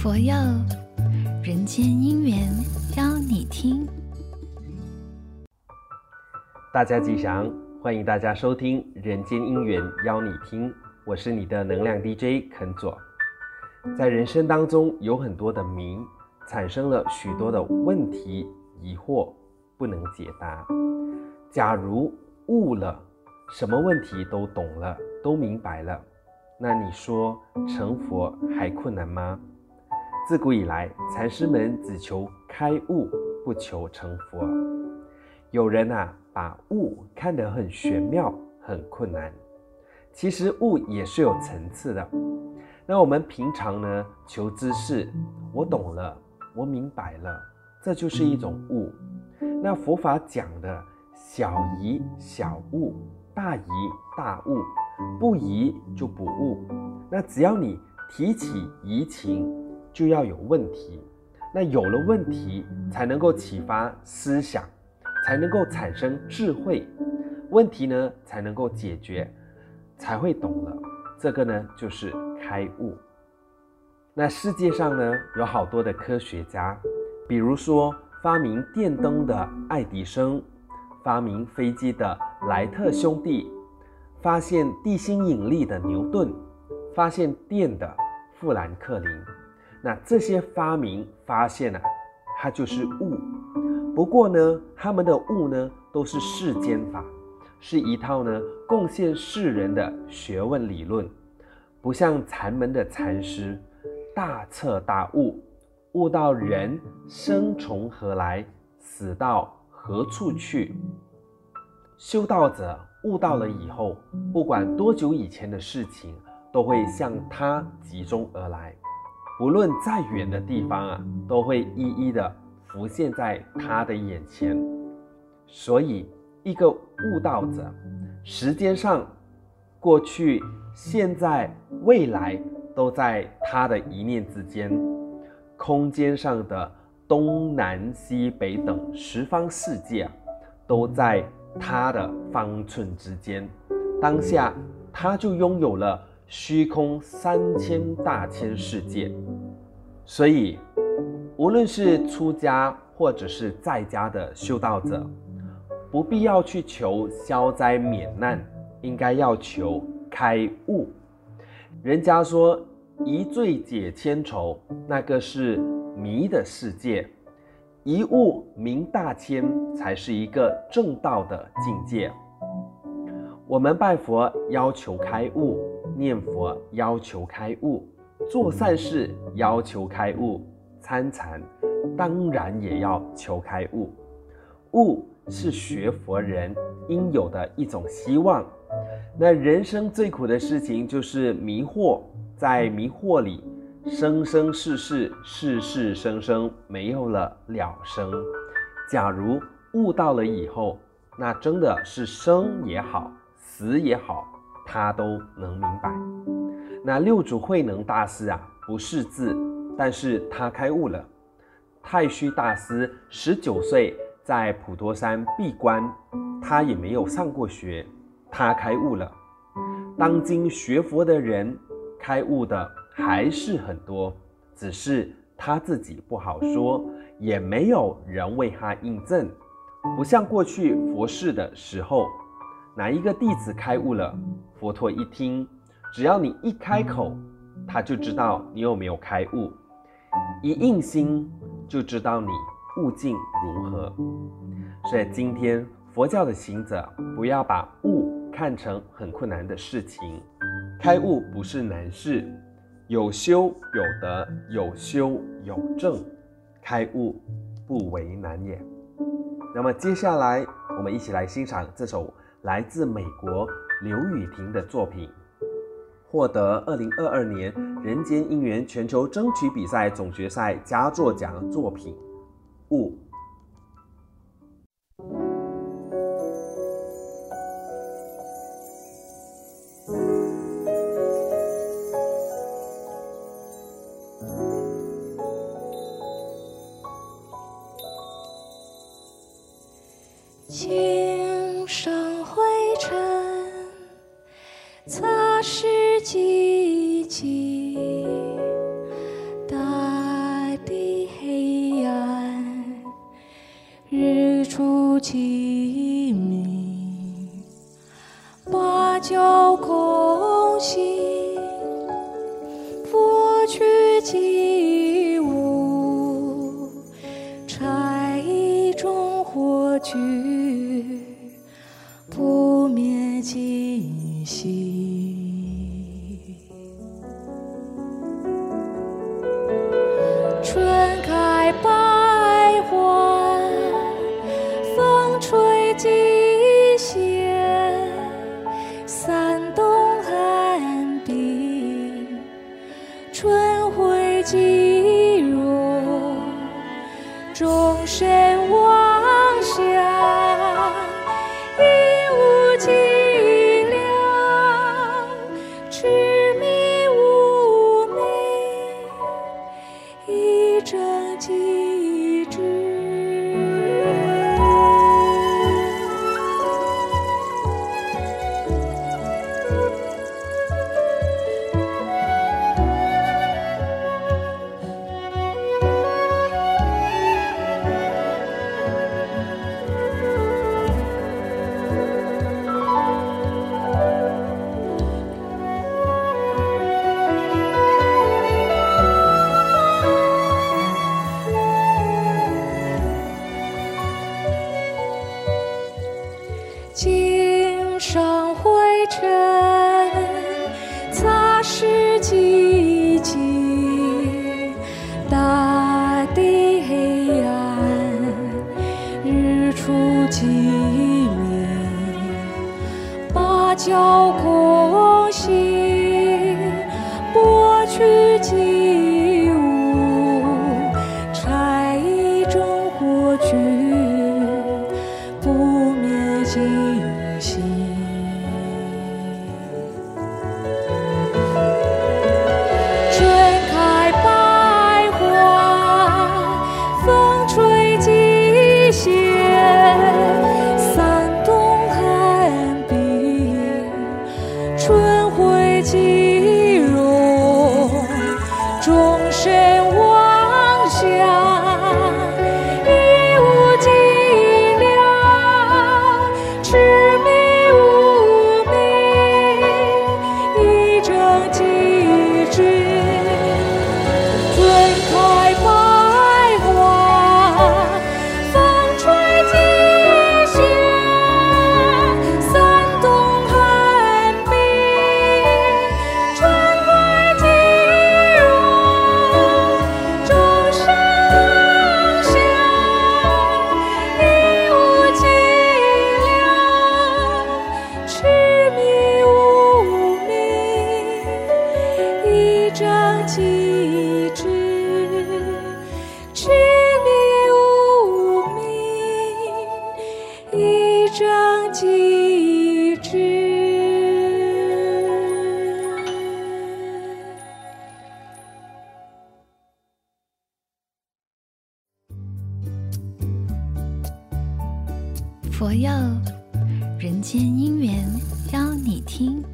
佛佑人间姻缘邀你听。大家吉祥，欢迎大家收听《人间姻缘邀你听》，我是你的能量 DJ 肯佐。在人生当中，有很多的谜，产生了许多的问题、疑惑，不能解答。假如悟了，什么问题都懂了，都明白了。那你说成佛还困难吗？自古以来，禅师们只求开悟，不求成佛。有人啊，把悟看得很玄妙，很困难。其实悟也是有层次的。那我们平常呢，求知识，我懂了，我明白了，这就是一种悟。那佛法讲的小疑小悟，大疑大悟。不疑就不悟，那只要你提起疑情，就要有问题。那有了问题，才能够启发思想，才能够产生智慧，问题呢才能够解决，才会懂了。这个呢就是开悟。那世界上呢有好多的科学家，比如说发明电灯的爱迪生，发明飞机的莱特兄弟。发现地心引力的牛顿，发现电的富兰克林，那这些发明发现啊，它就是悟。不过呢，他们的悟呢，都是世间法，是一套呢贡献世人的学问理论，不像禅门的禅师大彻大悟，悟到人生从何来，死到何处去。修道者。悟到了以后，不管多久以前的事情，都会向他集中而来。不论再远的地方啊，都会一一的浮现在他的眼前。所以，一个悟道者，时间上，过去、现在、未来，都在他的一念之间。空间上的东南西北等十方世界，都在。他的方寸之间，当下他就拥有了虚空三千大千世界。所以，无论是出家或者是在家的修道者，不必要去求消灾免难，应该要求开悟。人家说一醉解千愁，那个是迷的世界。一悟明大千，才是一个正道的境界。我们拜佛要求开悟，念佛要求开悟，做善事要求开悟，参禅当然也要求开悟。悟是学佛人应有的一种希望。那人生最苦的事情就是迷惑，在迷惑里。生生世世，世世生生，没有了了生。假如悟到了以后，那真的是生也好，死也好，他都能明白。那六祖慧能大师啊，不识字，但是他开悟了。太虚大师十九岁在普陀山闭关，他也没有上过学，他开悟了。当今学佛的人，开悟的。还是很多，只是他自己不好说，也没有人为他印证。不像过去佛事的时候，哪一个弟子开悟了，佛陀一听，只要你一开口，他就知道你有没有开悟，一印心就知道你悟境如何。所以今天佛教的行者，不要把悟看成很困难的事情，开悟不是难事。有修有得，有修有证，开悟不为难也。那么接下来，我们一起来欣赏这首来自美国刘雨婷的作品，获得二零二二年人间音缘全球争取比赛总决赛佳作奖的作品《五》。尘擦拭寂寂，大地黑暗，日出清明，芭蕉空心，剥去寂。春晖几若终身忘经上灰尘，擦拭寂静，大地黑暗，日出鸡鸣。芭蕉几枝，痴迷无明，一张几枝。佛佑人间姻缘，邀你听。